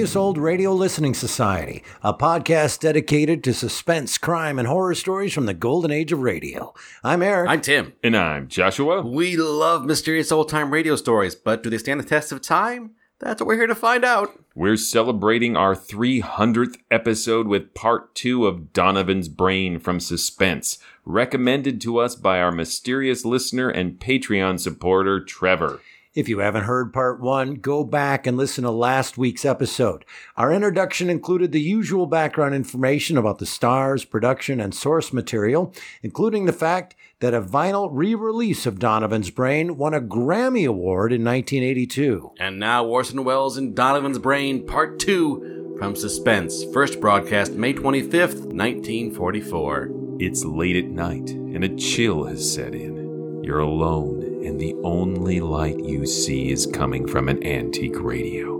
to Mysterious Old Radio Listening Society, a podcast dedicated to suspense, crime, and horror stories from the golden age of radio. I'm Eric. I'm Tim. And I'm Joshua. We love mysterious old time radio stories, but do they stand the test of time? That's what we're here to find out. We're celebrating our 300th episode with part two of Donovan's Brain from Suspense, recommended to us by our mysterious listener and Patreon supporter, Trevor. If you haven't heard part one, go back and listen to last week's episode. Our introduction included the usual background information about the stars, production, and source material, including the fact that a vinyl re release of Donovan's Brain won a Grammy Award in 1982. And now Orson Welles and Donovan's Brain, Part 2 from Suspense, first broadcast May 25th, 1944. It's late at night, and a chill has set in. You're alone, and the only light you see is coming from an antique radio.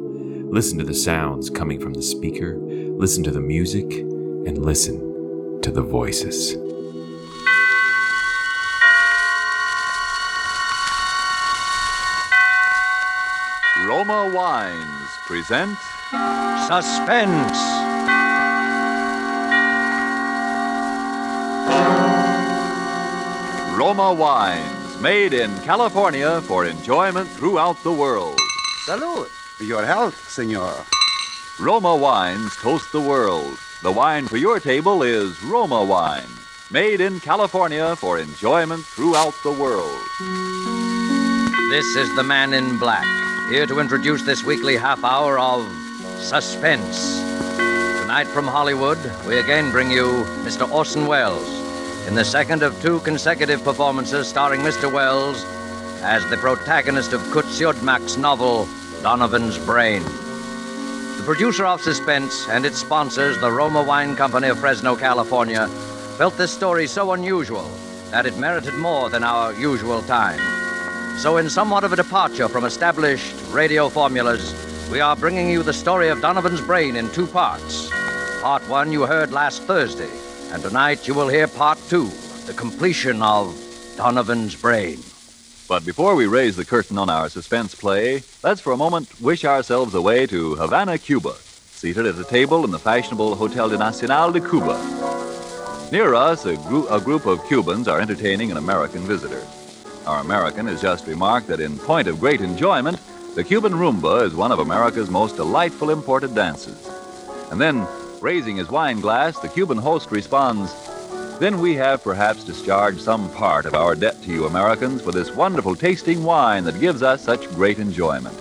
Listen to the sounds coming from the speaker, listen to the music, and listen to the voices. Roma Wines present Suspense. Roma Wines, made in California for enjoyment throughout the world. Salud. Your health, senor. Roma Wines toast the world. The wine for your table is Roma Wine, made in California for enjoyment throughout the world. This is the man in black, here to introduce this weekly half hour of suspense. Tonight from Hollywood, we again bring you Mr. Orson Welles in the second of two consecutive performances starring Mr. Welles as the protagonist of Curt Siodmak's novel Donovan's Brain. The producer of Suspense and its sponsors, the Roma Wine Company of Fresno, California, felt this story so unusual that it merited more than our usual time. So, in somewhat of a departure from established radio formulas, we are bringing you the story of Donovan's Brain in two parts. Part one you heard last Thursday, and tonight you will hear part two, the completion of Donovan's Brain. But before we raise the curtain on our suspense play, let's for a moment wish ourselves away to Havana, Cuba, seated at a table in the fashionable Hotel de Nacional de Cuba. Near us, a, a group of Cubans are entertaining an American visitor. Our American has just remarked that in point of great enjoyment, the Cuban rumba is one of America's most delightful imported dances. And then, raising his wine glass, the Cuban host responds, Then we have perhaps discharged some part of our debt to you Americans for this wonderful tasting wine that gives us such great enjoyment.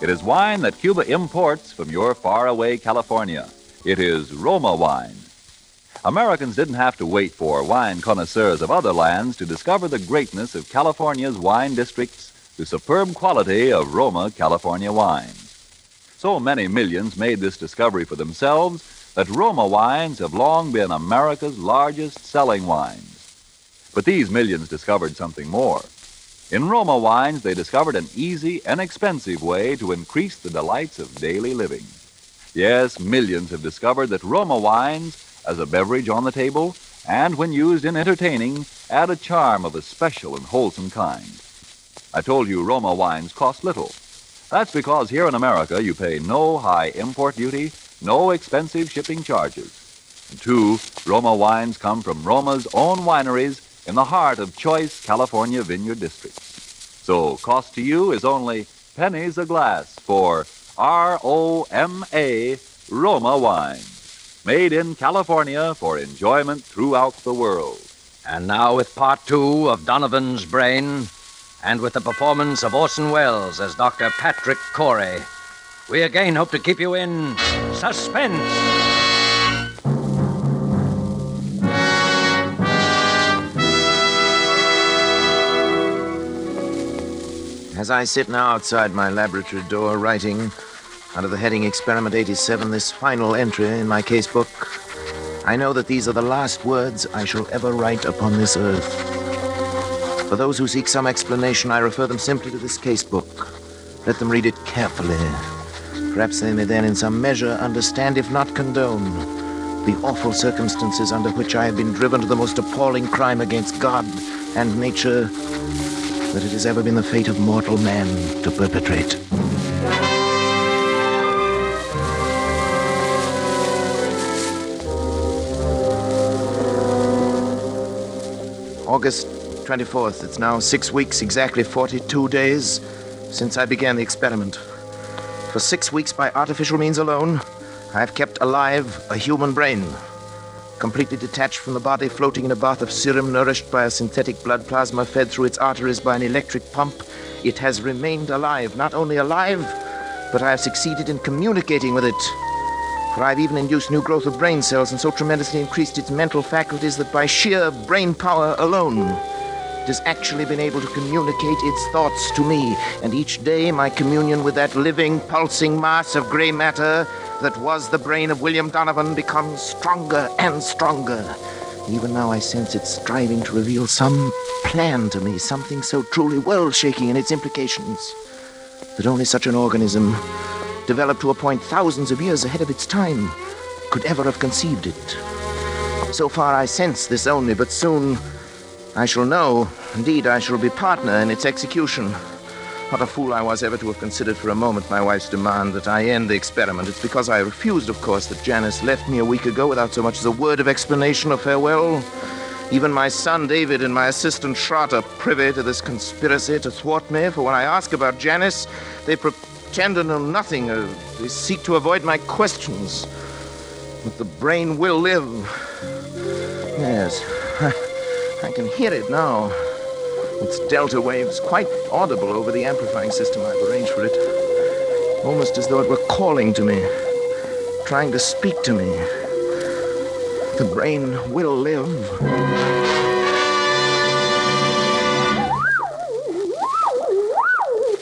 It is wine that Cuba imports from your faraway California. It is Roma wine. Americans didn't have to wait for wine connoisseurs of other lands to discover the greatness of California's wine districts, the superb quality of Roma California wines. So many millions made this discovery for themselves that Roma wines have long been America's largest selling wines. But these millions discovered something more. In Roma wines, they discovered an easy, and inexpensive way to increase the delights of daily living. Yes, millions have discovered that Roma wines, as a beverage on the table, and when used in entertaining, add a charm of a special and wholesome kind. I told you Roma wines cost little. That's because here in America you pay no high import duty, no expensive shipping charges. And two, Roma wines come from Roma's own wineries in the heart of choice California vineyard districts. So cost to you is only pennies a glass for R O M A Roma wines. Made in California for enjoyment throughout the world. And now, with part two of Donovan's Brain, and with the performance of Orson Welles as Dr. Patrick Corey, we again hope to keep you in suspense. As I sit now outside my laboratory door writing under the heading Experiment 87 this final entry in my casebook, I know that these are the last words I shall ever write upon this earth. For those who seek some explanation, I refer them simply to this casebook. Let them read it carefully. Perhaps they may then, in some measure, understand, if not condone, the awful circumstances under which I have been driven to the most appalling crime against God and nature that it has ever been the fate of mortal man to perpetrate. August 24th. It's now six weeks, exactly 42 days since I began the experiment. For six weeks, by artificial means alone, I have kept alive a human brain. Completely detached from the body, floating in a bath of serum, nourished by a synthetic blood plasma fed through its arteries by an electric pump, it has remained alive. Not only alive, but I have succeeded in communicating with it. For I've even induced new growth of brain cells and so tremendously increased its mental faculties that by sheer brain power alone, it has actually been able to communicate its thoughts to me. And each day, my communion with that living, pulsing mass of gray matter that was the brain of William Donovan becomes stronger and stronger. Even now, I sense it striving to reveal some plan to me, something so truly world shaking in its implications that only such an organism developed to a point thousands of years ahead of its time, could ever have conceived it. So far, I sense this only, but soon I shall know. Indeed, I shall be partner in its execution. What a fool I was ever to have considered for a moment my wife's demand that I end the experiment. It's because I refused, of course, that Janice left me a week ago without so much as a word of explanation or farewell. Even my son David and my assistant Schrott are privy to this conspiracy to thwart me, for when I ask about Janice, they pretend to know nothing. Uh, they seek to avoid my questions. But the brain will live. Yes, I can hear it now. Its delta waves quite audible over the amplifying system I've arranged for it. Almost as though it were calling to me, trying to speak to me. The brain will live.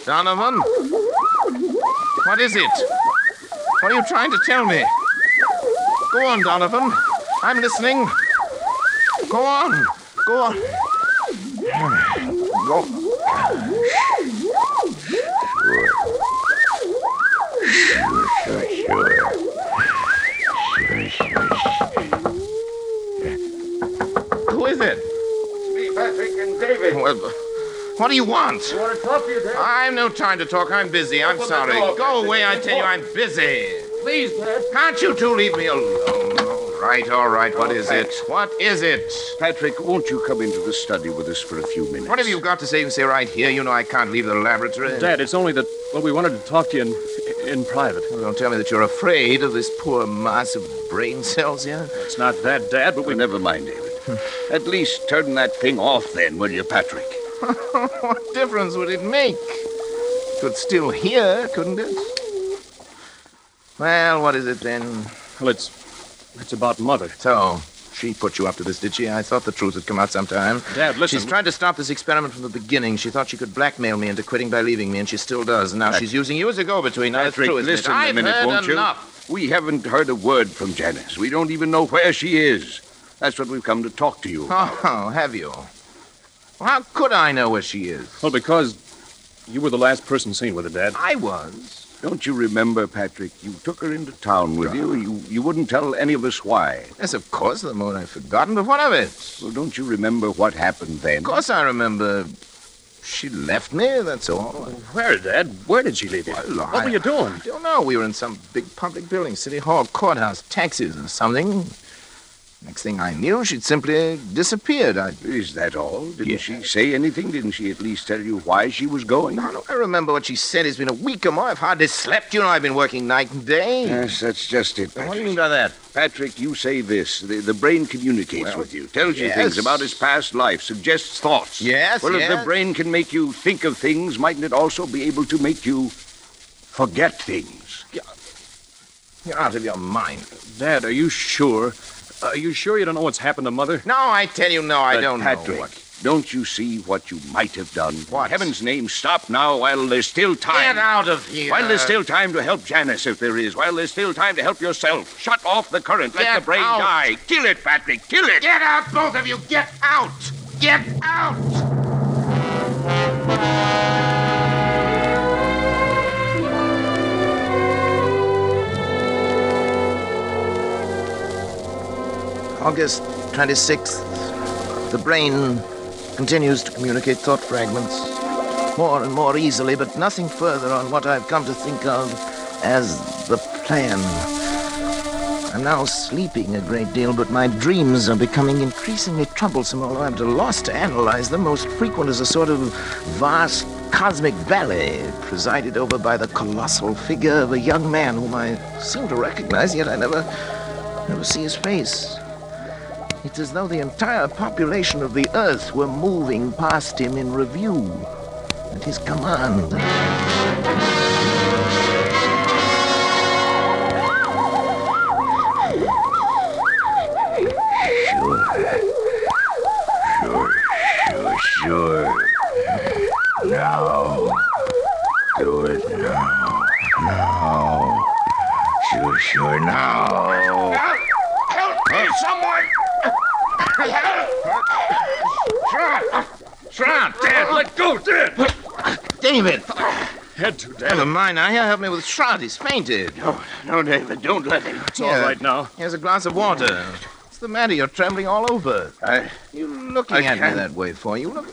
Donovan? What is it? What are you trying to tell me? Go on, Donovan. I'm listening. Go on. Go on. Go. Who is it? Me, Patrick, and David. Well, what do you want? I want to talk to you, Dad. I've no time to talk. I'm busy. I'm sorry. Go away, I tell you. I'm busy. Please, Dad. Can't you two leave me alone? Right, all right. What is it? What is it? Patrick, won't you come into the study with us for a few minutes? What have you got to say? You say right here. You know I can't leave the laboratory. Dad, it's only that, well, we wanted to talk to you in, in private. Well, Don't tell me that you're afraid of this poor mass of brain cells here. It's not that, Dad, but we. never mind, David. At least turn that thing off then, will you, Patrick? what difference would it make? It could still hear, couldn't it? Well, what is it then? Well, it's. It's about Mother. So, she put you up to this, did she? I thought the truth would come out sometime. Dad, listen. She's tried to stop this experiment from the beginning. She thought she could blackmail me into quitting by leaving me, and she still does. And now Pat- she's using you as a go-between. Now, it's Patrick, true, isn't it? listen a I've minute, heard won't you? enough. We haven't heard a word from Janice. We don't even know where she is. That's what we've come to talk to you about. Oh, have you? Well, how could I know where she is? Well, because you were the last person seen with her, Dad. I was. Don't you remember, Patrick? You took her into town with you. You you wouldn't tell any of us why. Yes, of course, the moment I've forgotten, but what of it? Well, don't you remember what happened then? Of course I remember. She left me, that's all. Where, Dad? Where did she leave you? Well, what I- were you doing? I don't know. We were in some big public building, City Hall, courthouse, taxis, or something. Next thing I knew, she'd simply disappeared. I. Is that all? Didn't she say anything? Didn't she at least tell you why she was going? No, no, I remember what she said. It's been a week or more. I've hardly slept. You know, I've been working night and day. Yes, that's just it. What do you mean by that? Patrick, you say this. The, the brain communicates Well, with you, tells you yes. things about his past life, suggests thoughts. Yes, Well, if the brain can make you think of things, mightn't it also be able to make you forget things? You're out of your mind. Dad, are you sure? Are you sure you don't know what's happened to Mother? No, I tell you, no, I But don't Patrick, know. What. Don't you see what you might have done? What? In heaven's name, stop now while there's still time. Get out of here. While there's still time to help Janice, if there is. While there's still time to help yourself. Shut off the current. Let Get the brain out. die. Kill it, Patrick. Kill it. Get out, both of you! Get out! Get out! August 26th. The brain continues to communicate thought fragments more and more easily, but nothing further on what I've come to think of as the plan. I'm now sleeping a great deal, but my dreams are becoming increasingly troublesome, although I'm at a loss to analyze them. Most frequent is a sort of vast cosmic ballet presided over by the colossal figure of a young man whom I seem to recognize, yet I never, never see his face. It's as though the entire population of the Earth were moving past him in review at his command. Head to Dad. Never mind now. Here, help me with Schrott. He's fainted. No, no, David, don't let him. It's all right now. Here's a glass of water. What's the matter? You're trembling all over. I, You looking I at me can't. that way for? You look,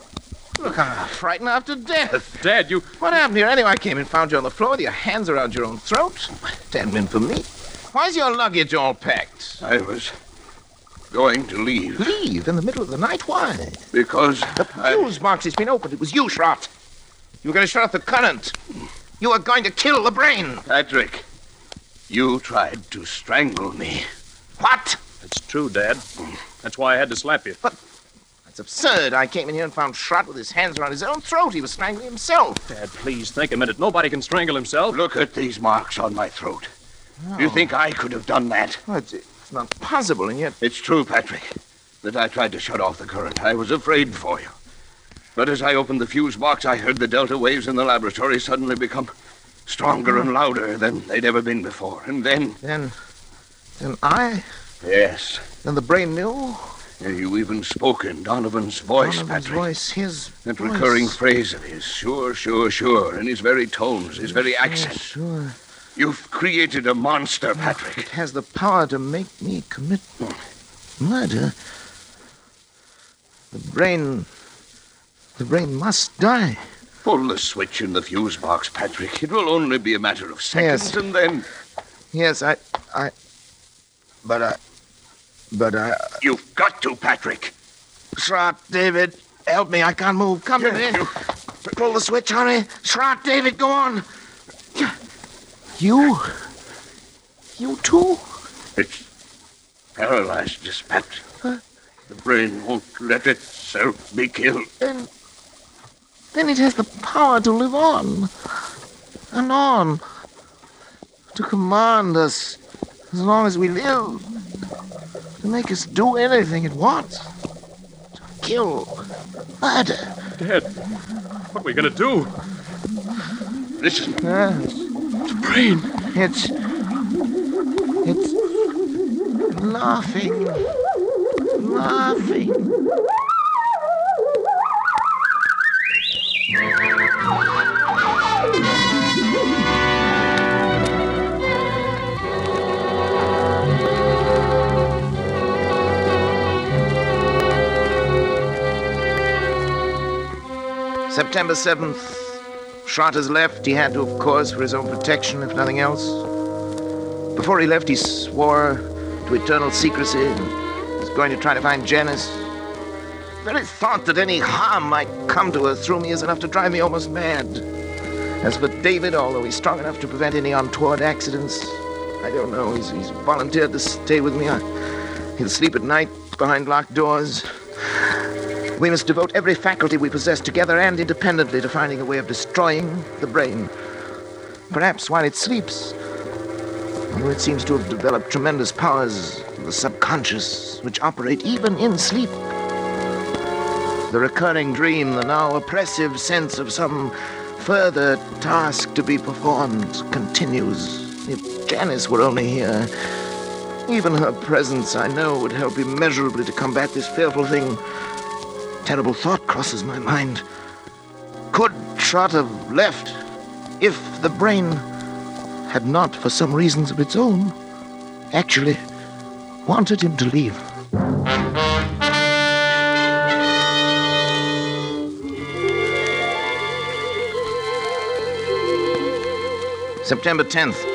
look I'm frightened after death. Dad, you. What happened here anyway? I came and found you on the floor with your hands around your own throat. That meant for me. Why's your luggage all packed? I was going to leave Leave in the middle of the night? Why? because The I, fuse box has been opened. It was you, Schrott. You were going to shut off the current. You were going to kill the brain. Patrick, you tried to strangle me. What? It's true, Dad. That's why I had to slap you. But that's absurd. I came in here and found Schrott with his hands around his own throat. He was strangling himself. Dad, please think a minute. Nobody can strangle himself. Look at these marks on my throat. You oh. think I could have done that? Oh, it's, it's not possible, and yet It's true, Patrick, that I tried to shut off the current. I was afraid for you. But as I opened the fuse box, I heard the delta waves in the laboratory suddenly become stronger and louder than they'd ever been before. And then, then, then I, yes, then the brain knew. you even spoke in Donovan's voice, Donovan's Patrick. voice, his That voice. recurring phrase of his, sure, sure, sure, in his very tones, his very accent. Sure. You've created a monster, Patrick. It has the power to make me commit murder. The brain, the brain must die. Pull the switch in the fuse box, Patrick. It will only be a matter of seconds, Yes. and then Yes, I, I, but I, but I. you've got to, Patrick. Schrott, David, help me. I can't move. Come Yeah, in. you- Pull the switch, hurry. Schrott, David, go on. You, you too. It's paralyzed, this Patrick. The brain won't let itself be killed. Then, then it has the power to live on and on, to command us as long as we live, to make us do anything it wants, to kill, murder. Dad, what are we gonna do? Listen, Uh, The brain. it's, it's laughing, laughing. September 7th. Schrott has left. He had to, of course, for his own protection, if nothing else. Before he left, he swore to eternal secrecy and was going to try to find Janice. The very thought that any harm might come to her through me is enough to drive me almost mad. As for David, although he's strong enough to prevent any untoward accidents, I don't know. He's, he's volunteered to stay with me. I, he'll sleep at night behind locked doors. We must devote every faculty we possess together and independently to finding a way of destroying the brain. Perhaps while it sleeps. Although it seems to have developed tremendous powers of the subconscious which operate even in sleep. The recurring dream, the now oppressive sense of some further task to be performed continues. If Janice were only here, even her presence, I know, would help immeasurably to combat this fearful thing. Terrible thought crosses my mind. Could Schrott have left if the brain had not, for some reasons of its own, actually wanted him to leave? September 10th.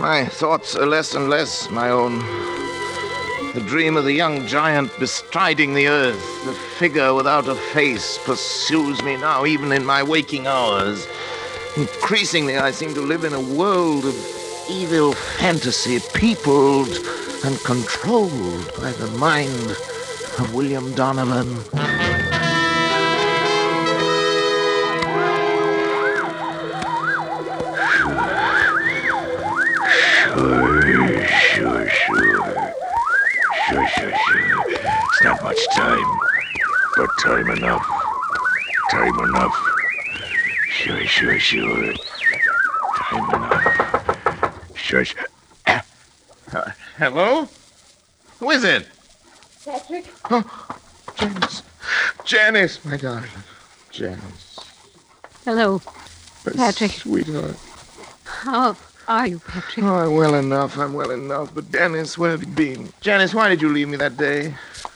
My thoughts are less and less my own. The dream of the young giant bestriding the earth, the figure without a face, pursues me now, even in my waking hours. Increasingly, I seem to live in a world of evil fantasy, peopled and controlled by the mind of William Donovan. Sure, not much time, but time enough. Time enough. Sure, sure, sure. Time enough. Sure, sure. Uh, hello? Who is it? Patrick? Oh, Janice. Janice, my darling. Janice. Hello, my Patrick. Sweetheart. How are you, Patrick? Oh, I'm well enough. I'm well enough. But Janice, where have you been? Janice, why did you leave me that day?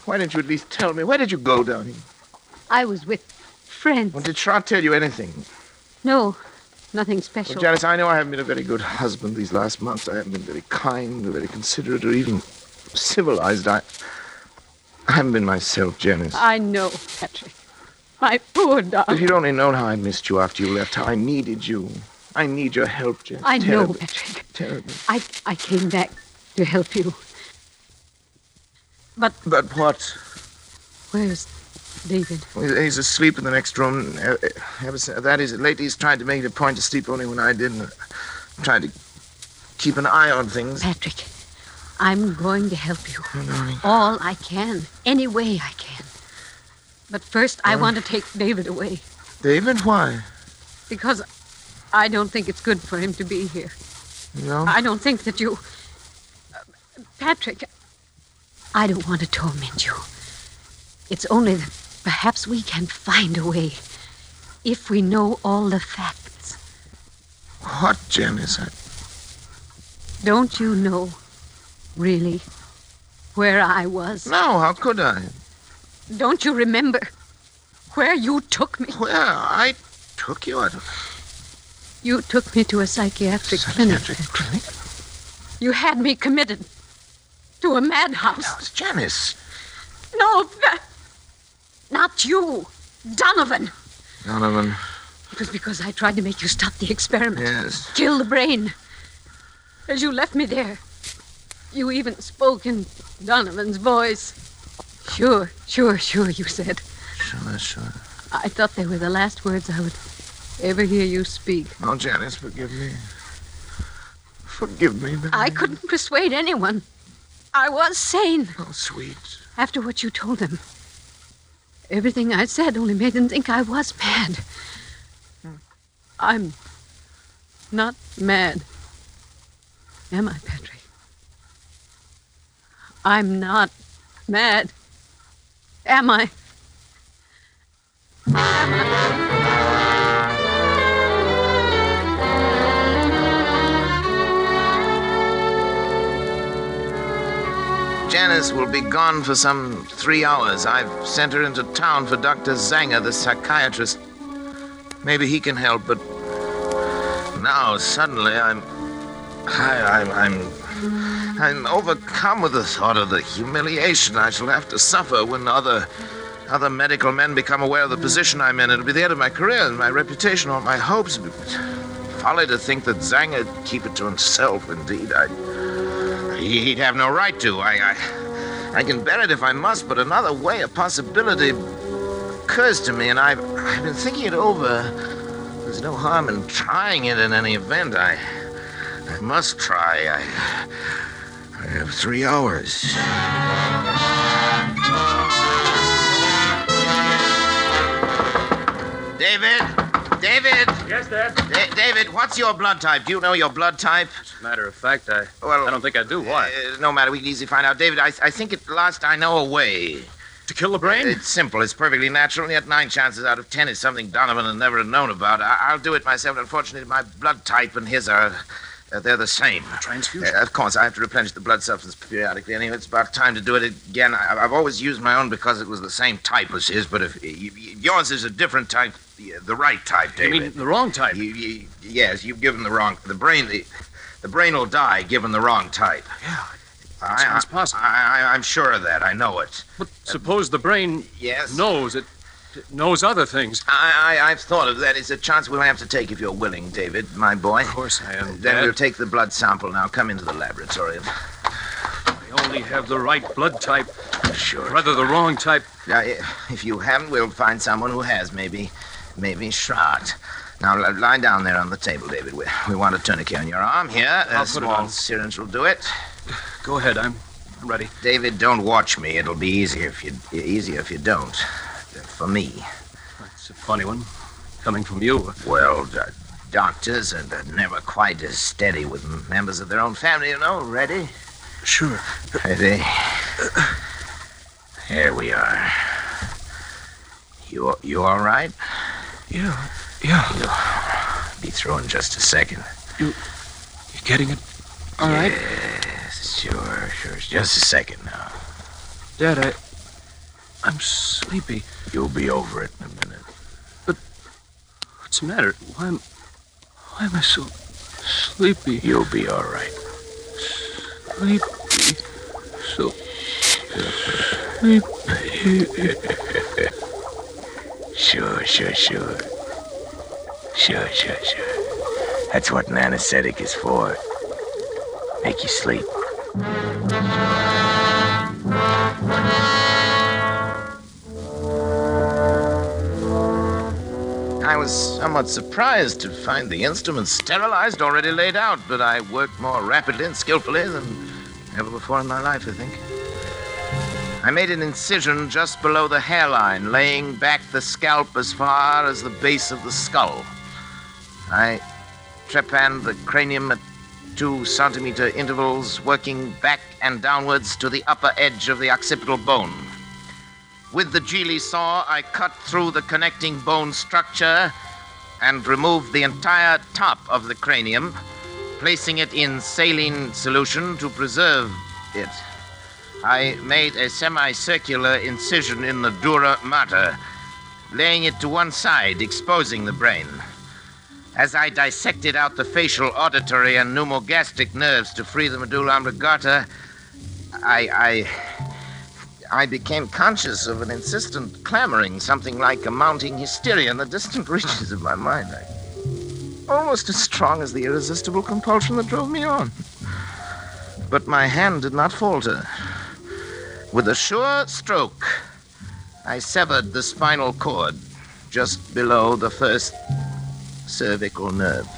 Why didn't you at least tell me? Where did you go, darling? I was with friends. Well, did Schrott tell you anything? No, nothing special. Well, Janice, I know I haven't been a very good husband these last months. I haven't been very kind or very considerate or even civilized. I, I haven't been myself, Janice. I know, Patrick. My poor darling. If you'd only known how I missed you after you left, how I needed you. I need your help, Janice. I know, Patrick. Terribly. I, I came back to help you. But But what? where's David? Well, He's asleep in the next room. Uh, uh, Ever since, that is, lately he's tried to make it a point to sleep only when I didn't. Trying to keep an eye on things. Patrick, I'm going to help you. Oh. All I can, any way I can. But first, I Oh. want to take David away David, why? because I don't think it's good for him to be here. No? I don't think that you. Patrick, I don't want to torment you. It's only that perhaps we can find a way if we know all the facts. What, Janice? I, Don't you know, really, where I was? no, how could I? Don't you remember where you took me? Where? I took you? I. You took me to a psychiatric, clinic. clinic? You had me committed to a madhouse. It's Janice. No, uh, not you, Donovan. Donovan. It was because I tried to make you stop the experiment. Yes. Kill the brain. As you left me there, you even spoke in Donovan's voice. Sure, sure, sure, you said. Sure, sure. I thought they were the last words I would ever hear you speak. Oh, Janice, forgive me. Forgive me, but I couldn't persuade anyone. I was sane. Oh, sweet. After what you told them. Everything I said only made them think I was mad. I'm not mad. Am I, Patrick? I'm not mad. Am I? Janice will be gone for some three hours. I've sent her into town for Dr. Zanger, the psychiatrist. Maybe he can help, but now suddenly I'm. I, I'm. I'm. I'm overcome with the thought of the humiliation I shall have to suffer when other. Other medical men become aware of the position I'm in. It'll be the end of my career and my reputation, all my hopes. Folly to think that Zanger would keep it to himself, indeed. I. He- He'd have no right to. I, I, I can bear it if I must, but another way, a possibility, occurs to me, and I've, I've been thinking it over. There's no harm in trying it in any event. I, I must try. I, I have three hours. David! David! Yes, Dad? Da- David, what's your blood type? Do you know your blood type? As a matter of fact, I, Well, I don't think I do. Why? Uh, no matter, we can easily find out. David, I, I think at last I know a way. to kill the brain? It's simple. It's perfectly natural, and yet nine chances out of ten is something Donovan had never known about. I- I'll do it myself. Unfortunately, my blood type and his are. Uh, they're the same. Transfusion. Uh, of course, I have to replenish the blood substance periodically. Anyway, it's about time to do it again. I, I've always used my own because it was the same type as his, but if y- yours is a different type, the, the right type, David. you mean the wrong type? You, you, yes, you've given the wrong. The brain, the, the brain will die given the wrong type. Yeah, I, sounds I- possible. I, I, I'm sure of that. I know it. But suppose the brain Yes. knows it, knows other things. I, I, I've thought of that. It's a chance we'll have to take if you're willing, David, my boy. Of course I am. Then Dad. we'll take the blood sample. Now come into the laboratory. I only have the right blood type, Sure. rather the wrong type. Now, if you haven't, we'll find someone who has. Maybe, maybe Schrott. Now lie down there on the table, David. We, we want a tourniquet on your arm here. I'll a put it small on. syringe will do it. Go ahead, I'm ready. David, don't watch me. It'll be easier if you easier if you don't. For me. That's a funny one, coming from you. Well, do- doctors are never quite as steady with members of their own family, you know. Ready? Sure. Ready? Here we are. You you all right? Yeah, yeah. Be through in just a second. You you getting it? All right. Yes, sure, sure. Just a second now. Dad, I, I'm sleepy. You'll be over it in a minute. But what's the matter? Why am, why am I so sleepy? You'll be all right. Sleepy. So sleepy. Sure, sure, sure. Sure, sure, sure. That's what an anesthetic is for. Make you sleep. I was somewhat surprised to find the instruments sterilized, already laid out, but I worked more rapidly and skillfully than ever before in my life, I think. I made an incision just below the hairline, laying back the scalp as far as the base of the skull. I trepanned the cranium at two centimeter intervals, working back and downwards to the upper edge of the occipital bone. With the Gigli saw, I cut through the connecting bone structure and removed the entire top of the cranium, placing it in saline solution to preserve it. I made a semicircular incision in the dura mater, laying it to one side, exposing the brain. As I dissected out the facial, auditory, and pneumogastric nerves to free the medulla oblongata, I, I, I became conscious of an insistent clamoring, something like a mounting hysteria in the distant reaches of my mind. I, almost as strong as the irresistible compulsion that drove me on. But my hand did not falter. With a sure stroke, I severed the spinal cord just below the first cervical nerve.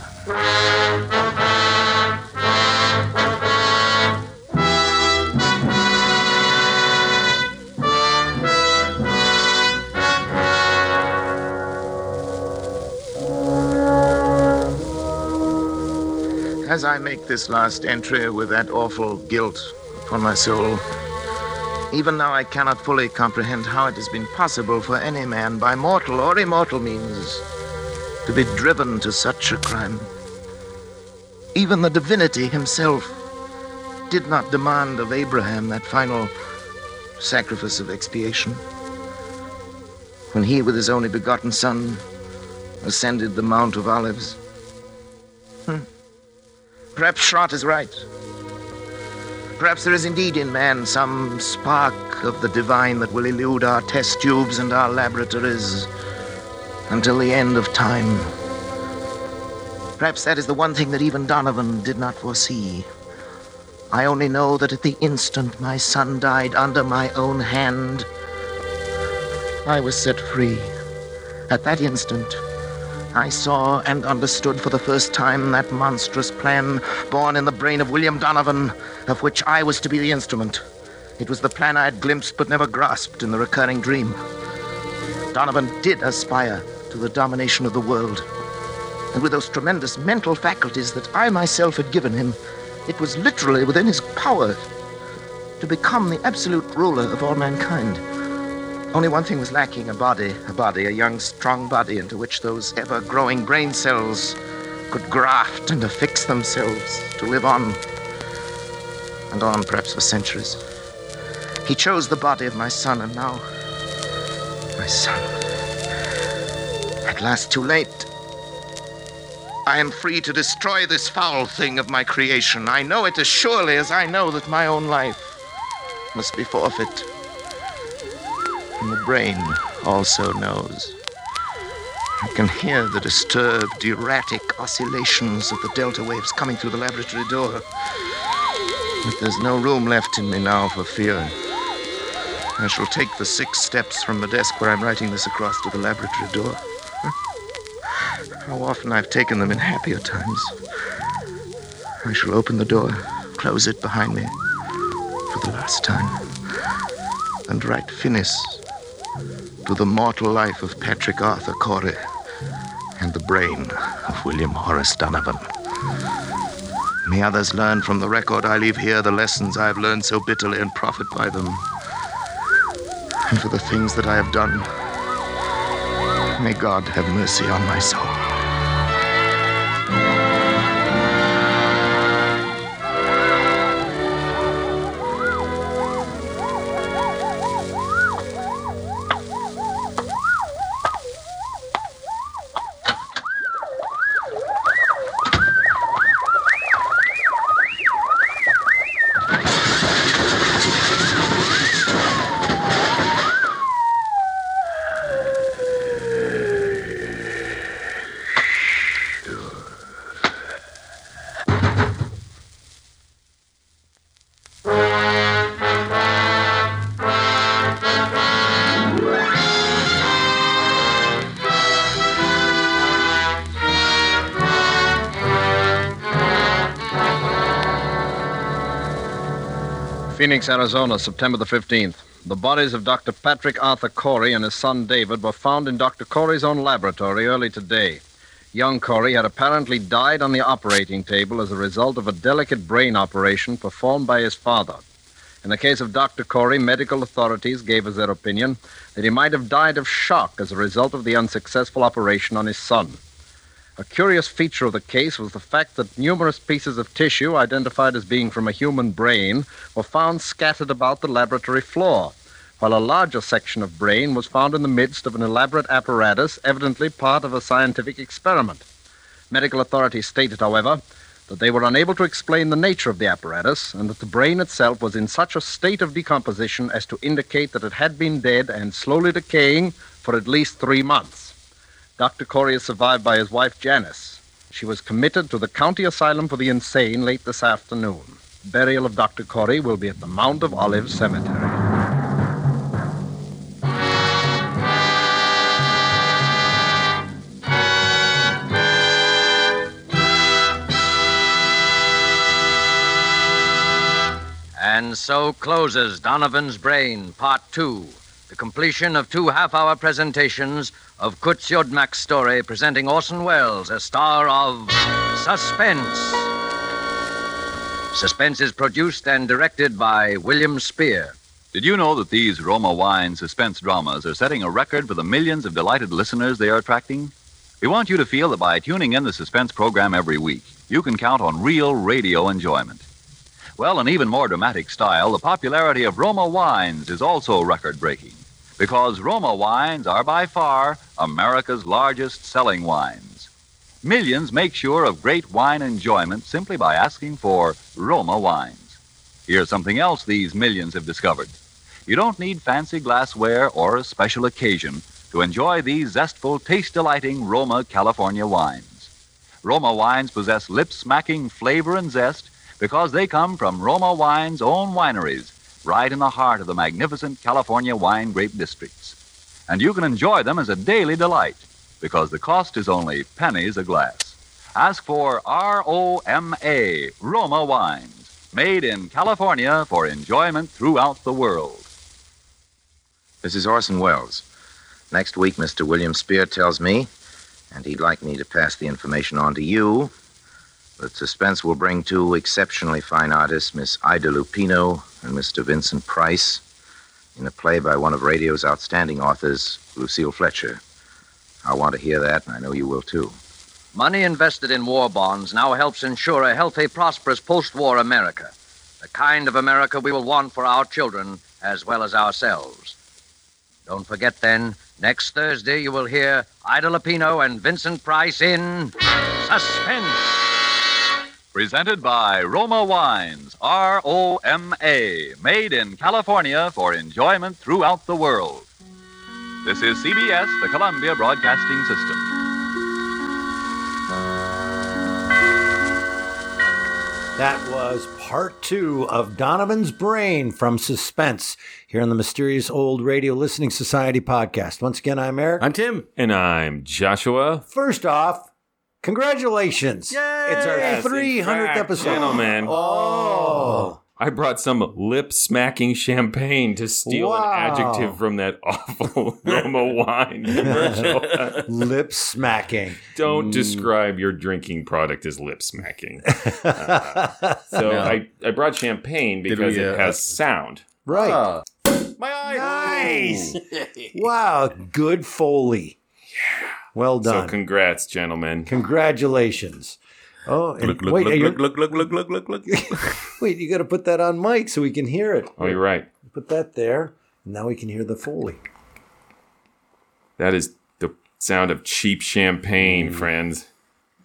As I make this last entry with that awful guilt upon my soul, even now I cannot fully comprehend how it has been possible for any man, by mortal or immortal means, to be driven to such a crime. Even the divinity himself did not demand of Abraham that final sacrifice of expiation. When he, with his only begotten son, ascended the Mount of Olives. Hmm. Perhaps Schrott is right. Perhaps there is indeed in man some spark of the divine that will elude our test tubes and our laboratories until the end of time. Perhaps that is the one thing that even Donovan did not foresee. I only know that at the instant my son died under my own hand, I was set free. At that instant, I saw and understood for the first time that monstrous plan born in the brain of William Donovan, of which I was to be the instrument. It was the plan I had glimpsed but never grasped in the recurring dream. Donovan did aspire to the domination of the world. And with those tremendous mental faculties that I myself had given him, it was literally within his power to become the absolute ruler of all mankind. Only one thing was lacking a body, a body, a young, strong body into which those ever growing brain cells could graft and affix themselves to live on and on, perhaps for centuries. He chose the body of my son, and now. My son. At last, too late. I am free to destroy this foul thing of my creation. I know it as surely as I know that my own life must be forfeit. And the brain also knows. I can hear the disturbed, erratic oscillations of the delta waves coming through the laboratory door. But there's no room left in me now for fear. I shall take the six steps from the desk where I'm writing this across to the laboratory door. How often I've taken them in happier times. I shall open the door, close it behind me for the last time, and write finis to the mortal life of Patrick Arthur Corey and the brain of William Horace Donovan. May others learn from the record I leave here the lessons I have learned so bitterly and profit by them. And for the things that I have done, may God have mercy on my soul. Phoenix, Arizona, September the 15th. The bodies of Dr. Patrick Arthur Corey and his son David were found in Dr. Corey's own laboratory early today. Young Corey had apparently died on the operating table as a result of a delicate brain operation performed by his father. In the case of Dr. Corey, medical authorities gave us their opinion that he might have died of shock as a result of the unsuccessful operation on his son. A curious feature of the case was the fact that numerous pieces of tissue identified as being from a human brain were found scattered about the laboratory floor, while a larger section of brain was found in the midst of an elaborate apparatus, evidently part of a scientific experiment. Medical authorities stated, however, that they were unable to explain the nature of the apparatus and that the brain itself was in such a state of decomposition as to indicate that it had been dead and slowly decaying for at least three months. Dr. Corey is survived by his wife, Janice. She was committed to the county asylum for the insane late this afternoon. Burial of Dr. Corey will be at the Mount of Olives Cemetery. And so closes Donovan's Brain, Part 2, the completion of two half hour presentations of Curt Siodmak's story presenting Orson Welles a star of Suspense. Suspense is produced and directed by William Spier. Did you know that these Roma Wine suspense dramas are setting a record for the millions of delighted listeners they are attracting? We want you to feel that by tuning in the suspense program every week, you can count on real radio enjoyment. Well, in even more dramatic style, the popularity of Roma wines is also record breaking because Roma wines are by far America's largest selling wines. Millions make sure of great wine enjoyment simply by asking for Roma wines. Here's something else these millions have discovered. You don't need fancy glassware or a special occasion to enjoy these zestful, taste delighting Roma California wines. Roma wines possess lip smacking flavor and zest because they come from Roma Wine's own wineries, right in the heart of the magnificent California wine grape districts. And you can enjoy them as a daily delight because the cost is only pennies a glass. Ask for R O M A, Roma Wines, made in California for enjoyment throughout the world. This is Orson Welles. Next week, Mr. William Spier tells me, and he'd like me to pass the information on to you, that Suspense will bring two exceptionally fine artists, Miss Ida Lupino and Mr. Vincent Price, in a play by one of radio's outstanding authors, Lucille Fletcher. I want to hear that, and I know you will too. Money invested in war bonds now helps ensure a healthy, prosperous post war America. The kind of America we will want for our children as well as ourselves. Don't forget then, next Thursday you will hear Ida Lupino and Vincent Price in Suspense. Presented by Roma Wines, R O M A, made in California for enjoyment throughout the world. This is CBS, the Columbia Broadcasting System. That was part two of Donovan's Brain from Suspense here on the Mysterious Old Radio Listening Society podcast. Once again, I'm Eric. I'm Tim. And I'm Joshua. First off, congratulations. Yay! It's our Yes, 300th fact, episode. Gentlemen. Oh. I brought some lip smacking champagne to steal Wow. an adjective from that awful Roma wine commercial. Lip smacking. Don't Mm. describe your drinking product as lip smacking. Uh, so No. I, I brought champagne because we, it uh, has sound. Right. Ah. My eyes. Nice. wow. Good Foley. Well done. So congrats, gentlemen. Congratulations. Oh, and Look, look, wait, look, are look, look, look, look, look, look, look. wait, you got to put that on mic so we can hear it. Oh, you're right. Put that there. and Now we can hear the Foley. That is the sound of cheap Mm. champagne, friends.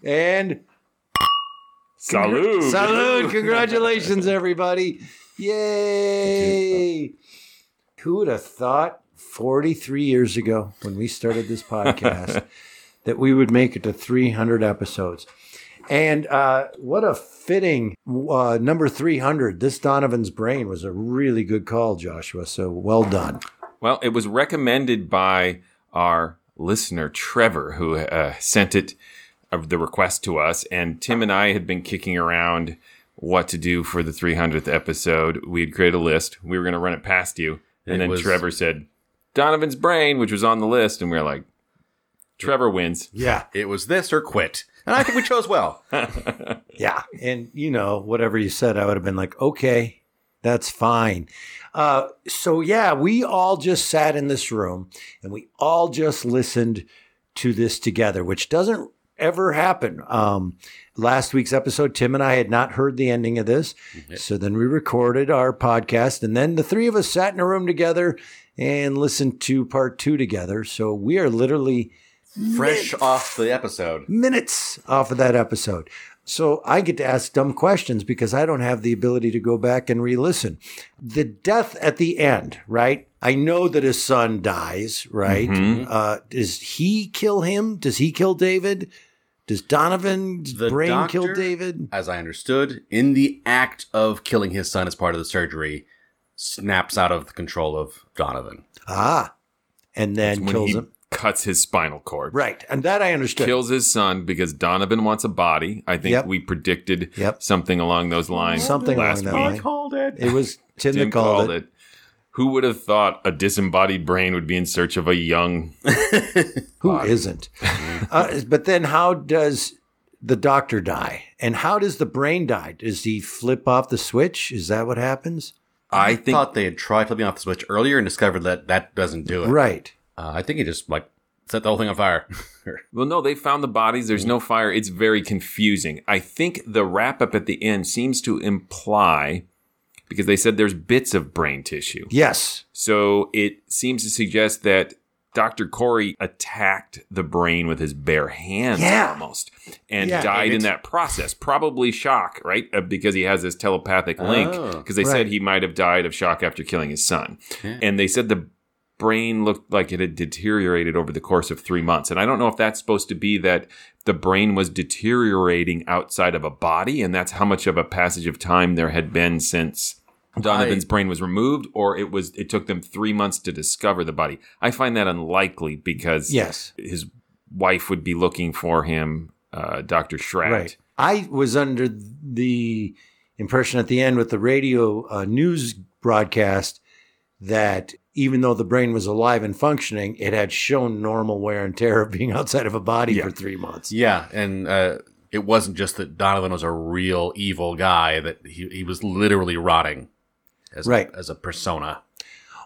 And Salud. Salud! Congratulations, everybody! Yay! Who would have thought 43 years ago when we started this podcast that we would make it to 300 episodes? And uh, what a fitting uh, number 300. This Donovan's Brain was a really good call, Joshua. So well done. Well, it was recommended by our listener Trevor, who uh, sent it of the request to us, and Tim and I had been kicking around what to do for the 300th episode. We had created a list. We were going to run it past you, and It then was- Trevor said Donovan's Brain, which was on the list, and we were like, Trevor wins. Yeah. It was this or quit. And I think we chose well. Yeah. And, you know, whatever you said, I would have been like, okay, that's fine. Uh, so, yeah, we all just sat in this room and we all just listened to this together, which doesn't ever happen. Um, last week's episode, Tim and I had not heard the ending of this. So then we recorded our podcast and then the three of us sat in a room together and listened to part two together. So we are literally Fresh off the episode. minutes off of that episode. So I get to ask dumb questions because I don't have the ability to go back and re listen. The death at the end, right? I know that his son dies, right? Mhm. Uh, does he kill him? Does he kill David? Does Donovan's The brain kill David? As I understood, in the act of killing his son as part of the surgery, snaps out of the control of Donovan. Ah. And then kills him. Cuts his spinal cord. Right. And that I understood. Kills his son because Donovan wants a body. I think Yep. we predicted Yep. something along those lines. Something last along that week. line. called it. It was Tim, Tim that called, called it. it. Who would have thought a disembodied brain would be in search of a young? Who body? not uh, but then how does the doctor die? And how does the brain die? Does he flip off the switch? Is that what happens? I thought they had tried flipping off the switch earlier and discovered that that doesn't do it. Right. Uh, I think he just like set the whole thing on fire. Well, no, they found the bodies. There's no fire. It's very confusing. I think the wrap up at the end seems to imply because they said there's bits of brain tissue. Yes. So it seems to suggest that Dr. Corey attacked the brain with his bare hands Yeah. almost and Yeah, died and in that process. Probably shock, right? Uh, because he has this telepathic link. Oh, Because they right. said he might have died of shock after killing his son. Yeah. And they said the brain looked like it had deteriorated over the course of three months. And I don't know if that's supposed to be that the brain was deteriorating outside of a body, and that's how much of a passage of time there had been since Donovan's brain was removed, or it was it took them three months to discover the body. I find that unlikely because Yes. his wife would be looking for him, uh, Dr. Schratt. Right. I was under the impression at the end with the radio uh, news broadcast that even though the brain was alive and functioning, it had shown normal wear and tear of being outside of a body for three months. Yeah, and uh, it wasn't just that Donovan was a real evil guy; that he he was literally rotting as Right. a, as a persona.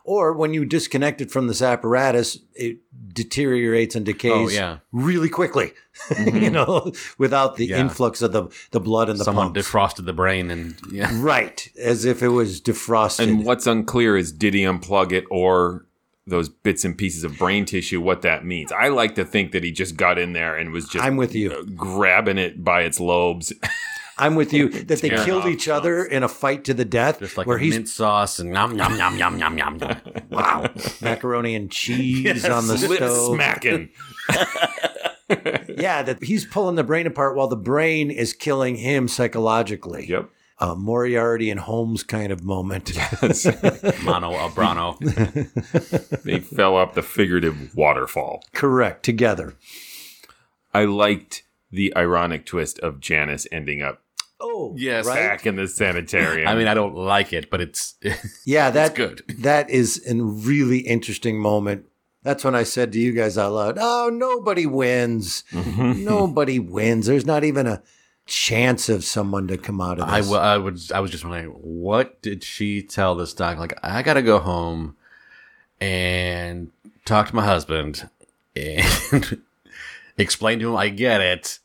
Or when you disconnect it from this apparatus, it deteriorates and decays Oh, yeah. really quickly, you mm-hmm. know, without the Yeah. influx of the, the blood and the Someone pumps. defrosted the brain, and yeah, right, as if it was defrosted. And what's unclear is did he unplug it or those bits and pieces of brain tissue, what that means. I like to think that he just got in there and was just I'm with you. grabbing it by its lobes. I'm with you that they killed each other in a fight to the death. just like where he's mint sauce and yum yum yum yum yum yum. yum. wow, macaroni and cheese Yes. on the stove. smacking. Yeah, that he's pulling the brain apart while the brain is killing him psychologically. Yep. A Moriarty and Holmes kind of moment. Yes. Mono Abrano. They fell up the figurative waterfall. Correct. Together. I liked the ironic twist of Janice ending up Oh, Yes. right? back in the sanitarium. I mean, I don't like it, but it's Yeah, that good. That is a really interesting moment. That's when I said to you guys out loud, "Oh, nobody wins. Mm-hmm. nobody wins. There's not even a chance of someone to come out of I, this." w- I was I was just wondering what did she tell this doc? Like I gotta go home and talk to my husband and explain to him I get it.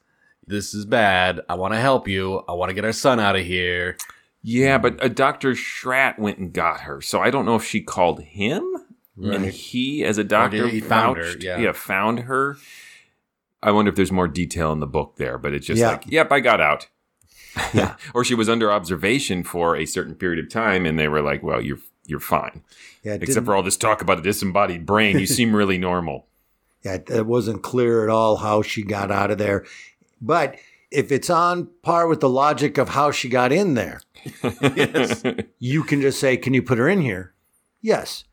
This is bad. I want to help you. I want to get our son out of here. Yeah, but uh, a Dr. Schratt went and got her. So I don't know if she called him and he, as a doctor, he found her, vouched- yeah. found her. I wonder if there's more detail in the book there, but it's just Yeah. like, yep, I got out. Yeah. or she was under observation for a certain period of time, and they were like, well, you're you're fine. yeah, Except for all this talk about a disembodied brain, you seem really normal. Yeah, it wasn't clear at all how she got out of there. But if it's on par with the logic of how she got in there, yes. you can just say, Can you put her in here? Yes.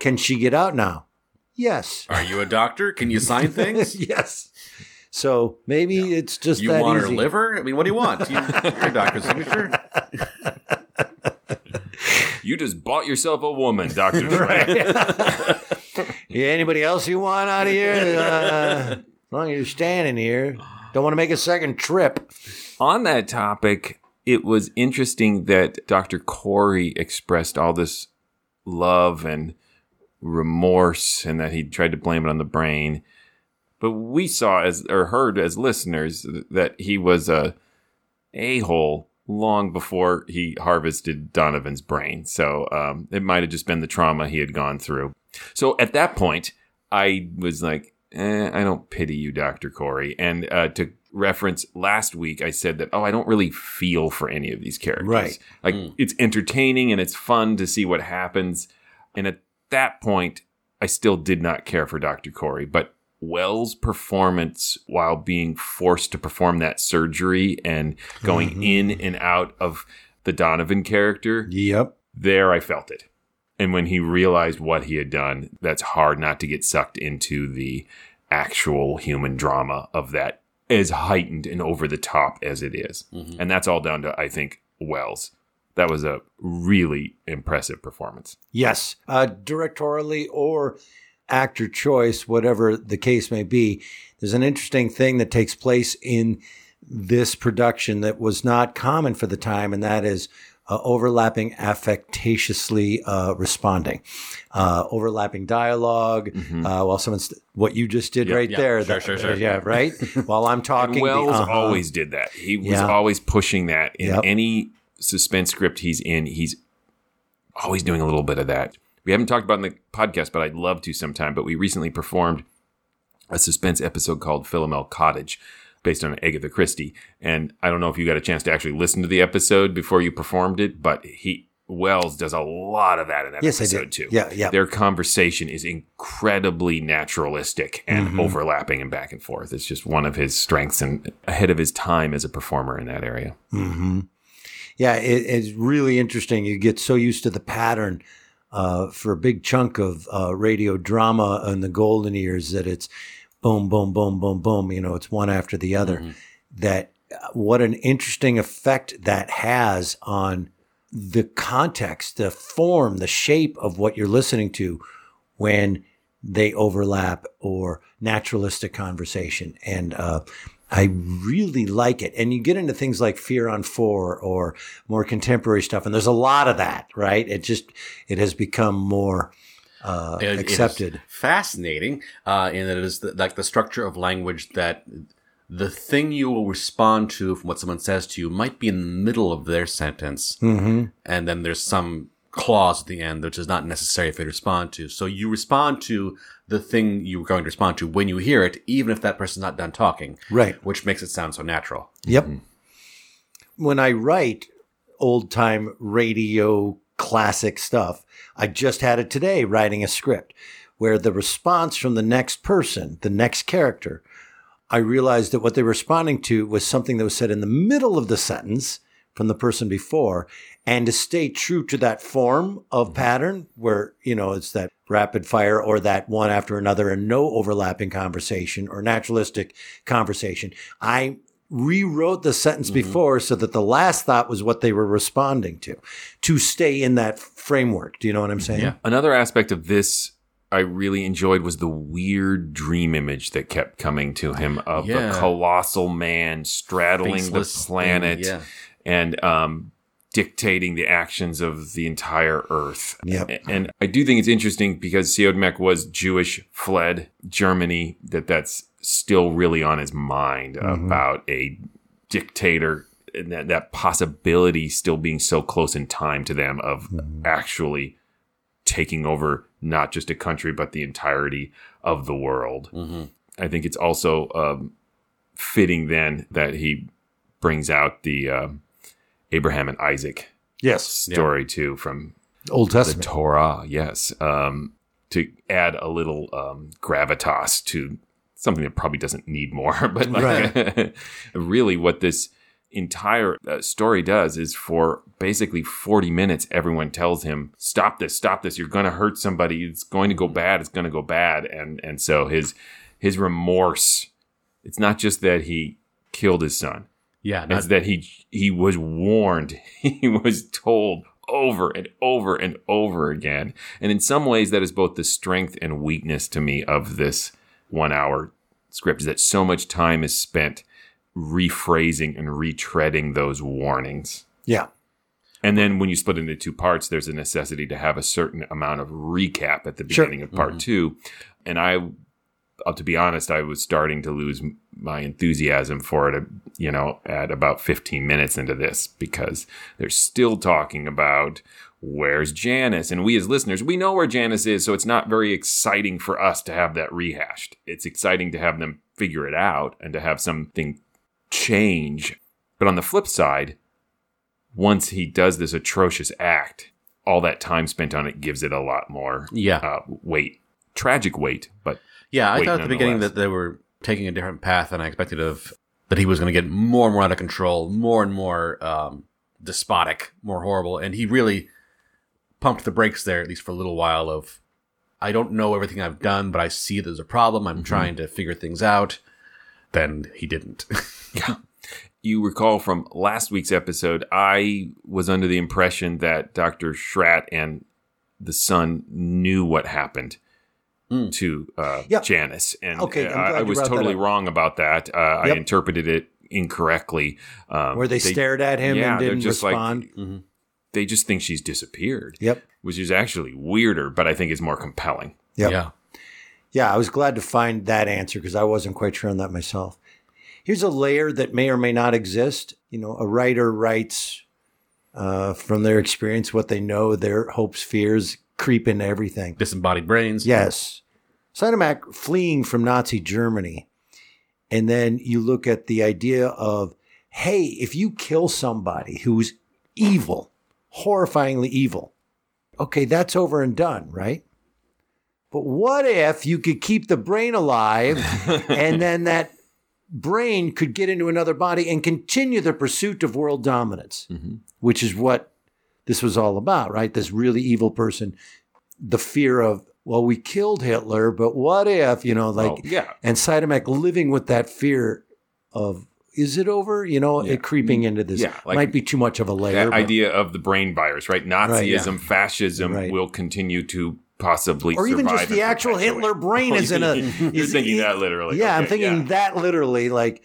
Can she get out now? Yes. Are you a doctor? Can you sign things? yes. So maybe it's just You that want her liver? I mean, what do you want? You, you're doctor's signature. You just bought yourself a woman, Dr. Schratt. Yeah, anybody else you want out of here? Uh, as long as you're standing here. Don't want to make a second trip. On that topic, it was interesting that Dr. Corey expressed all this love and remorse and that he tried to blame it on the brain. But we saw as or heard as listeners that he was a a-hole long before he harvested Donovan's brain. So um, it might have just been the trauma he had gone through. So at that point, I was like, eh, I don't pity you, Dr. Corey. And uh, to reference last week, I said that, oh, I don't really feel for any of these characters. Right. Like it's entertaining and it's fun to see what happens. And at that point, I still did not care for Dr. Corey. But Welles' performance while being forced to perform that surgery and going in and out of the Donovan character, Yep. there I felt it. And when he realized what he had done, that's hard not to get sucked into the actual human drama of that as heightened and over the top as it is. And that's all down to, I think, Welles. That was a really impressive performance. Yes. Uh, directorially or actor choice, whatever the case may be, there's an interesting thing that takes place in this production that was not common for the time, and that is uh, overlapping affectatiously uh, responding, uh, overlapping dialogue. Uh, while someone's what you just did right there, sure, that- sure, sure. yeah, right. while I'm talking, Welles the, uh-huh. always did that. He was Yeah. always pushing that in Yep. any suspense script he's in. He's always doing a little bit of that. We haven't talked about it in the podcast, but I'd love to sometime. But we recently performed a suspense episode called Philomel Cottage, based on Agatha Christie. And I don't know if you got a chance to actually listen to the episode before you performed it, but he Welles does a lot of that in that Yes, episode too. Yeah, yeah. Their conversation is incredibly naturalistic and Mm-hmm. overlapping and back and forth. It's just one of his strengths and ahead of his time as a performer in that area. hmm Yeah, it, it's really interesting. You get so used to the pattern uh, for a big chunk of uh, radio drama in the golden years that it's boom, boom, boom, boom, boom. You know, it's one after the other. That uh, what an interesting effect that has on the context, the form, the shape of what you're listening to when they overlap or naturalistic conversation. And uh, I really like it. And you get into things like Fear on Four or more contemporary stuff, and there's a lot of that, right? It just it has become more uh, It- accepted. fascinating uh, in that it is the, like the structure of language that the thing you will respond to from what someone says to you might be in the middle of their sentence, Mhm. and then there's some clause at the end which is not necessary for you to respond to. So you respond to the thing you were going to respond to when you hear it, even if that person's not done talking, Right. Which makes it sound so natural. Yep. When I write old time radio classic stuff, I just had it today writing a script where the response from the next person, the next character, I realized that what they were responding to was something that was said in the middle of the sentence from the person before. And to stay true to that form of mm-hmm. pattern where, you know, it's that rapid fire or that one after another and no overlapping conversation or naturalistic conversation, I rewrote the sentence before so that the last thought was what they were responding to, to stay in that framework. Do you know what I'm saying? Yeah. Another aspect of this I really enjoyed was the weird dream image that kept coming to him of Yeah. the colossal man straddling Faceless the thing, planet yeah. and um, dictating the actions of the entire Earth. Yep. A- And I do think it's interesting because Siodmak was Jewish, fled Germany, that that's still really on his mind Mhm. about a dictator and that, that possibility still being so close in time to them of actually taking over not just a country but the entirety of the world. I think it's also um, fitting then that he brings out the um Abraham and Isaac Yes. story too from Old Testament. the Torah. Yes, um, to add a little um, gravitas to something that probably doesn't need more, but like, really what this entire uh, story does is for basically 40 minutes everyone tells him stop this stop this you're going to hurt somebody it's going to go bad it's going to go bad and and so his his remorse it's not just that he killed his son Yeah, it's not- that he he was warned he was told over and over and over again and in some ways that is both the strength and weakness to me of this one hour script is that so much time is spent rephrasing and retreading those warnings Yeah. and then when you split it into two parts, there's a necessity to have a certain amount of recap at the Sure. beginning of part Mhm. two. And I, to be honest, I was starting to lose my enthusiasm for it, uh, you know, at about 15 minutes into this because they're still talking about where's Janice. And we as listeners, we know where Janice is. So it's not very exciting for us to have that rehashed. It's exciting to have them figure it out and to have something change. But on the flip side, once he does this atrocious act, all that time spent on it gives it a lot more Yeah. uh, weight, tragic weight. But Yeah, I thought at the beginning that they were taking a different path than I expected of that he was going to get more and more out of control, more and more um, despotic, more horrible, and he really pumped the brakes there at least for a little while. Of I don't know everything I've done, but I see there's a problem. I'm trying to figure things out. Then he didn't. yeah. You recall from last week's episode, I was under the impression that Dr. Schratt and the son knew what happened to uh, Yep. Janice. And Okay, uh, I'm I, I was totally wrong about that. Uh, I interpreted it incorrectly. Um, Where they stared at him and yeah, they're didn't just respond. Like, They just think she's disappeared. Yep. Which is actually weirder, but I think is more compelling. Yep. Yeah. Yeah, I was glad to find that answer because I wasn't quite sure on that myself. Here's a layer that may or may not exist. You know, a writer writes uh, from their experience what they know, their hopes, fears creep into everything. Disembodied brains. Yes. Siodmak fleeing from Nazi Germany. And then you look at the idea of, hey, if you kill somebody who's evil, horrifyingly evil, okay, that's over and done, right? But what if you could keep the brain alive and then that brain could get into another body and continue the pursuit of world dominance, mm-hmm. which is what this was all about, right? This really evil person, the fear of, well, we killed Hitler, but what if, you know, like, Oh, yeah. and Siodmak living with that fear of is it over? You know, it creeping into this Yeah, like- might be too much of a layer. that but- idea of the brain virus, right? Nazism, fascism Right. will continue to possibly or even just the actual. Hitler brain oh, is in a. You're is- thinking that literally. Yeah, I'm thinking yeah. that literally. Like,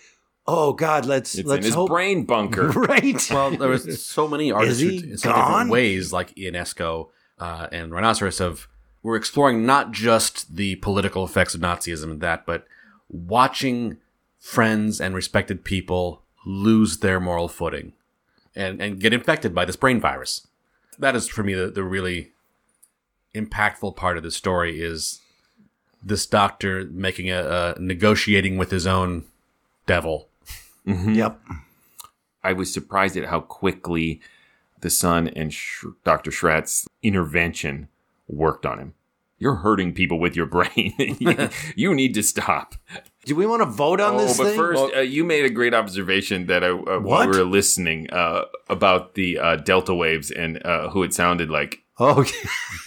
oh God, let's It's let's in his hope. brain bunker. right. Well, there was so many artists who, in so different ways, like Ionesco uh, and Rhinoceros, of were exploring not just the political effects of Nazism and that, but watching friends and respected people lose their moral footing and, and get infected by this brain virus. That is, for me, the, the really impactful part of the story is this doctor making a, a negotiating with his own devil. Yep. I was surprised at how quickly the son and Sh- Dr. Schratt's intervention worked on him. You're hurting people with your brain. you, you need to stop. Do we want to vote on oh, this but thing? first, uh, you made a great observation that I, uh, while we were listening uh, about the uh, delta waves and uh, who it sounded like. Oh,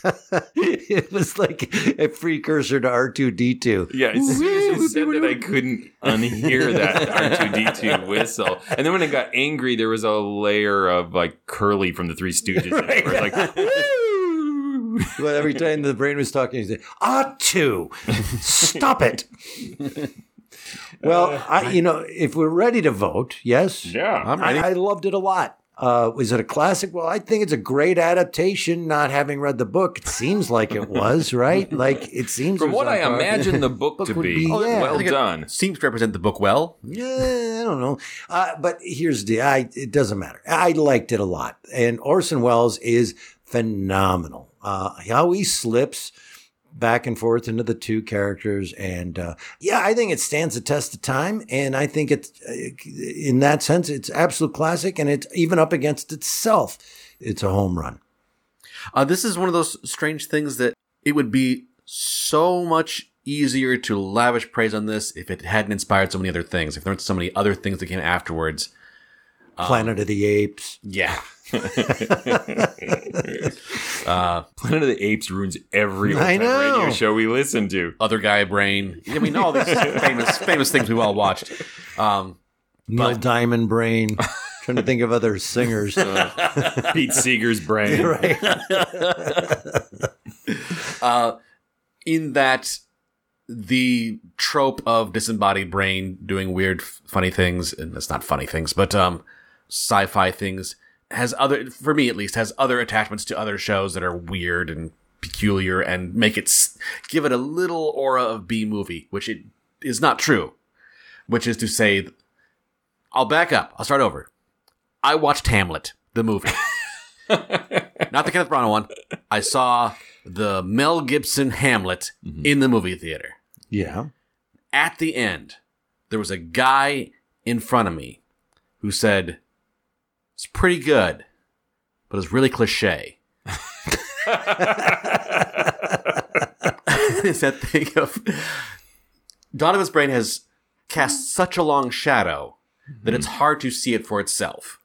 it was like a precursor to R two D two. Yeah, as soon as said that, I couldn't unhear that R2D2 whistle. And then when it got angry, there was a layer of like Curly from the Three Stooges. in it, where it's like, But every time the brain was talking, he said, "Ah, two, stop it." well, I, you know, if we're ready to vote, yes, yeah, I'm ready. I, I loved it a lot. Uh, was it a classic? Well, I think it's a great adaptation. Not having read the book, it seems like it was right. Like it seems from it what I par. imagine the book, to would be, be, yeah. well I it done. Seems to represent the book well. Yeah, I don't know. Uh, but here's the I it doesn't matter. I liked it a lot. And Orson Welles is phenomenal. Uh, how he slips back and forth into the two characters and uh, yeah, I think it stands the test of time and I think it's uh, in that sense it's absolute classic and it's even up against itself. It's a home run. Uh, this is one of those strange things that it would be so much easier to lavish praise on this if it hadn't inspired so many other things. If there weren't so many other things that came afterwards. Um, Planet of the Apes. Yeah. uh, Planet of the Apes ruins every I old-time know. radio show we listen to. Other Guy Brain. I mean, all these famous famous things we've all watched. Um, Neil Diamond Brain. Trying to think of other singers. Pete Seeger's brain. right. uh, in that the trope of disembodied brain doing weird, funny things, and it's not funny things, but um, sci-fi things has other, for me at least, has other attachments to other shows that are weird and peculiar and make it give it a little aura of B movie, which it is not true. Which is to say, I'll back up. I'll start over. I watched Hamlet, the movie. Not the Kenneth Branagh one. I saw the Mel Gibson Hamlet mm-hmm. in the movie theater. Yeah. At the end, there was a guy in front of me who said, It's pretty good, but it's really cliche. it's that thing of Donovan's brain has cast such a long shadow that it's hard to see it for itself.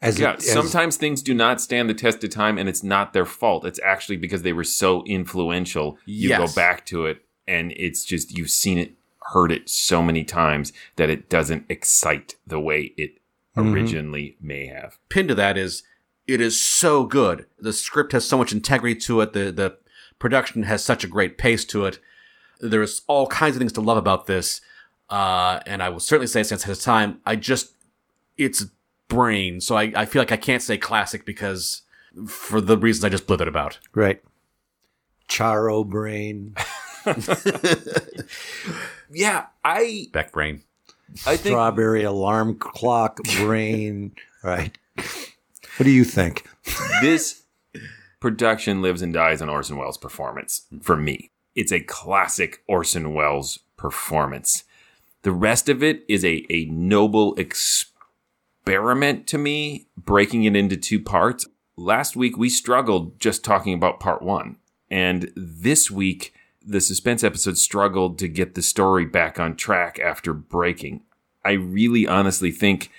As yeah, it- as- sometimes things do not stand the test of time, and it's not their fault. It's actually because they were so influential. You Yes. go back to it, and it's just you've seen it, heard it so many times that it doesn't excite the way it Mhm. originally may have. pin to that is it is so good. The script has so much integrity to it. The the production has such a great pace to it. There's all kinds of things to love about this. Uh, and I will certainly say since his time, I just it's brain. So I, I feel like I can't say classic because for the reasons I just blithered about. Right. Charo brain. Yeah, I Beck brain. I think Strawberry alarm clock brain. Right. What do you think? this production lives and dies on Orson Welles' performance for me. It's a classic Orson Welles performance. The rest of it is a, a noble experiment to me, breaking it into two parts. Last week, we struggled just talking about part one. And this week, the suspense episode struggled to get the story back on track after breaking. I really honestly think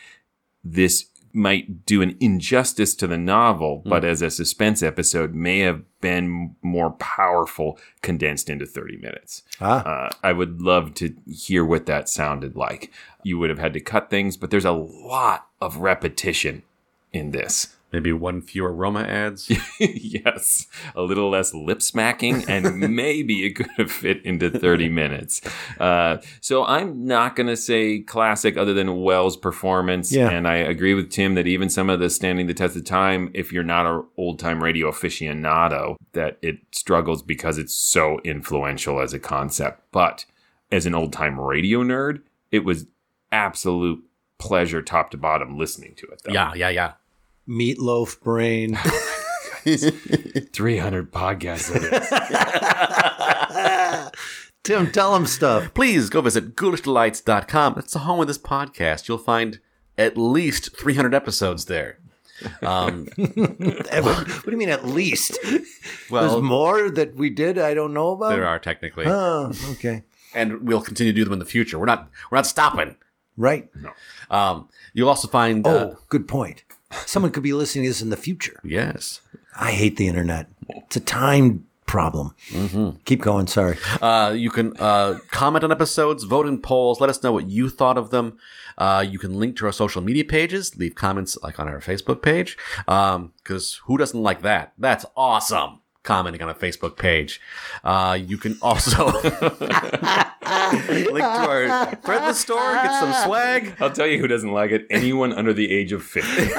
this might do an injustice to the novel, but as a suspense episode may have been more powerful condensed into 30 minutes. Ah. Uh, I would love to hear what that sounded like. You would have had to cut things, but there's a lot of repetition in this. Maybe one fewer Roma ads. yes, a little less lip smacking, and maybe it could have fit into 30 minutes. Uh, so I'm not going to say classic other than Welles' performance. Yeah. And I agree with Tim that even some of the standing the test of time, if you're not an old time radio aficionado, that it struggles because it's so influential as a concept. But as an old time radio nerd, it was absolute pleasure top to bottom listening to it. Though. Yeah, yeah, yeah. Meatloaf brain. 300 podcasts of this. Tim, tell them stuff. Please go visit ghoulishdelights.com. It's the home of this podcast. You'll find at least 300 episodes there. Um, what do you mean at least? Well- There's more that we did I don't know about? there are technically. Oh, okay. and we'll continue to do them in the future. We're not we're not stopping. Right. Um, you'll also find uh, Oh, good point. Someone could be listening to this in the future. yes. I hate the internet. It's a time problem. Keep going. Sorry. Uh, you can uh, comment on episodes, vote in polls, let us know what you thought of them. Uh, you can link to our social media pages, leave comments like on our Facebook page, because who doesn't like that? That's awesome. Commenting on a Facebook page. Uh, you can also link to our Threadless store, get some swag. I'll tell you who doesn't like it. Anyone under the age of 50.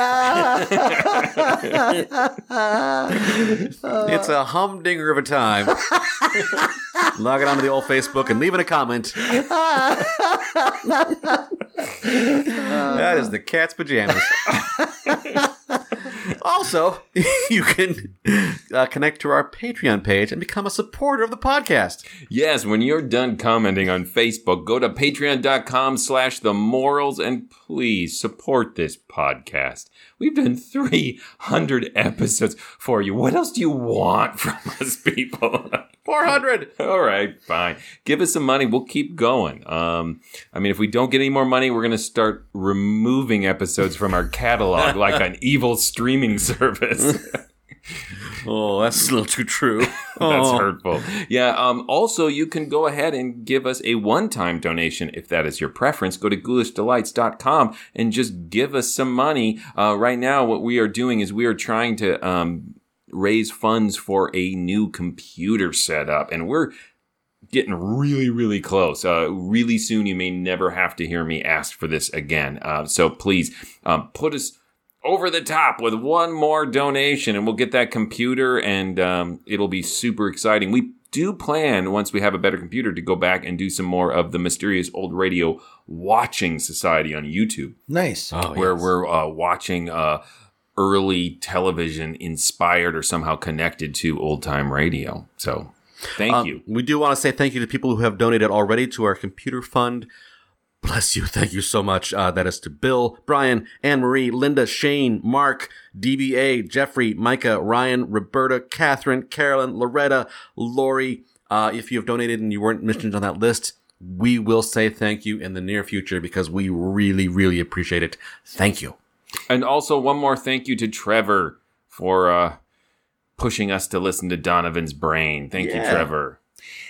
It's a humdinger of a time. Log it onto the old Facebook and leaving a comment. that is the cat's pajamas. Also, you can uh, connect to our Patreon page and become a supporter of the podcast. yes, when you're done commenting on Facebook, go to patreon.com slash the MORLS and please support this podcast. We've done 300 episodes for you. What else do you want from us, people? 400! All right, fine. Give us some money. We'll keep going. Um, I mean, if we don't get any more money, we're going to start removing episodes from our catalog like an evil streaming service. Oh, that's a little too true. That's Oh. hurtful. Yeah. Um, also, you can go ahead and give us a one-time donation if that is your preference. Go to ghoulishdelights.com and just give us some money. Uh, right now, what we are doing is we are trying to um, raise funds for a new computer setup, and we're getting really, really close. Uh, really soon, you may never have to hear me ask for this again. Uh, so please um, put us over the top with one more donation, and we'll get that computer, and um, it'll be super exciting. We do plan once we have a better computer to go back and do some more of the mysterious old radio watching society on YouTube Nice. where we're uh, watching uh, early television inspired or somehow connected to old time radio. So thank Um, you. We do want to say thank you to people who have donated already to our computer fund. Bless you. Thank you so much. Uh, that is to Bill, Brian, Anne Marie, Linda, Shane, Mark, DBA, Jeffrey, Micah, Ryan, Roberta, Catherine, Carolyn, Loretta, Lori. Uh, if you have donated and you weren't mentioned on that list, we will say thank you in the near future because we really, really appreciate it. Thank you. And also one more thank you to Trevor for uh, pushing us to listen to Donovan's Brain. Thank you, Trevor.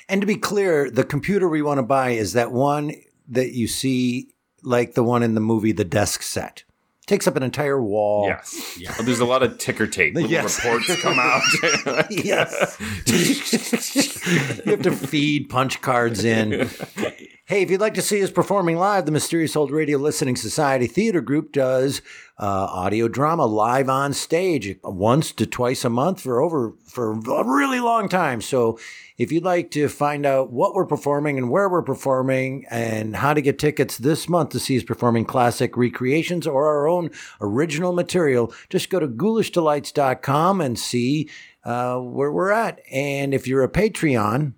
And to be clear, the computer we want to buy is that one that you see, like the one in the movie The Desk Set. Takes up an entire wall. Yes. There's a lot of ticker tape. Little Yes. reports come out. yes. you have to feed punch cards in. Hey, if you'd like to see us performing live, the Mysterious Old Radio Listening Society Theater Group does uh, audio drama live on stage once to twice a month for over for a really long time. So, if you'd like to find out what we're performing and where we're performing and how to get tickets this month to see us performing classic recreations or our own original material, just go to ghoulishdelights.com and see uh, where we're at. And if you're a Patreon,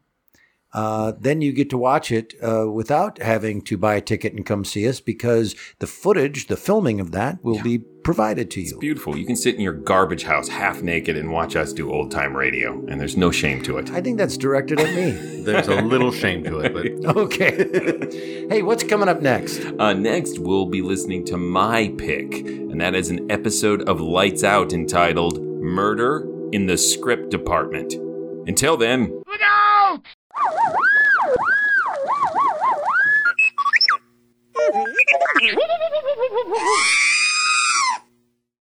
uh, then you get to watch it uh, without having to buy a ticket and come see us because the footage, the filming of that, will be provided to you. Beautiful. You can sit in your garbage house half naked and watch us do old time radio, and there's no shame to it. I think that's directed at me. There's a little shame to it, but okay. hey, what's coming up next? Uh, next, we'll be listening to my pick, and that is an episode of Lights Out entitled Murder in the Script Department. Until then, Woohoo!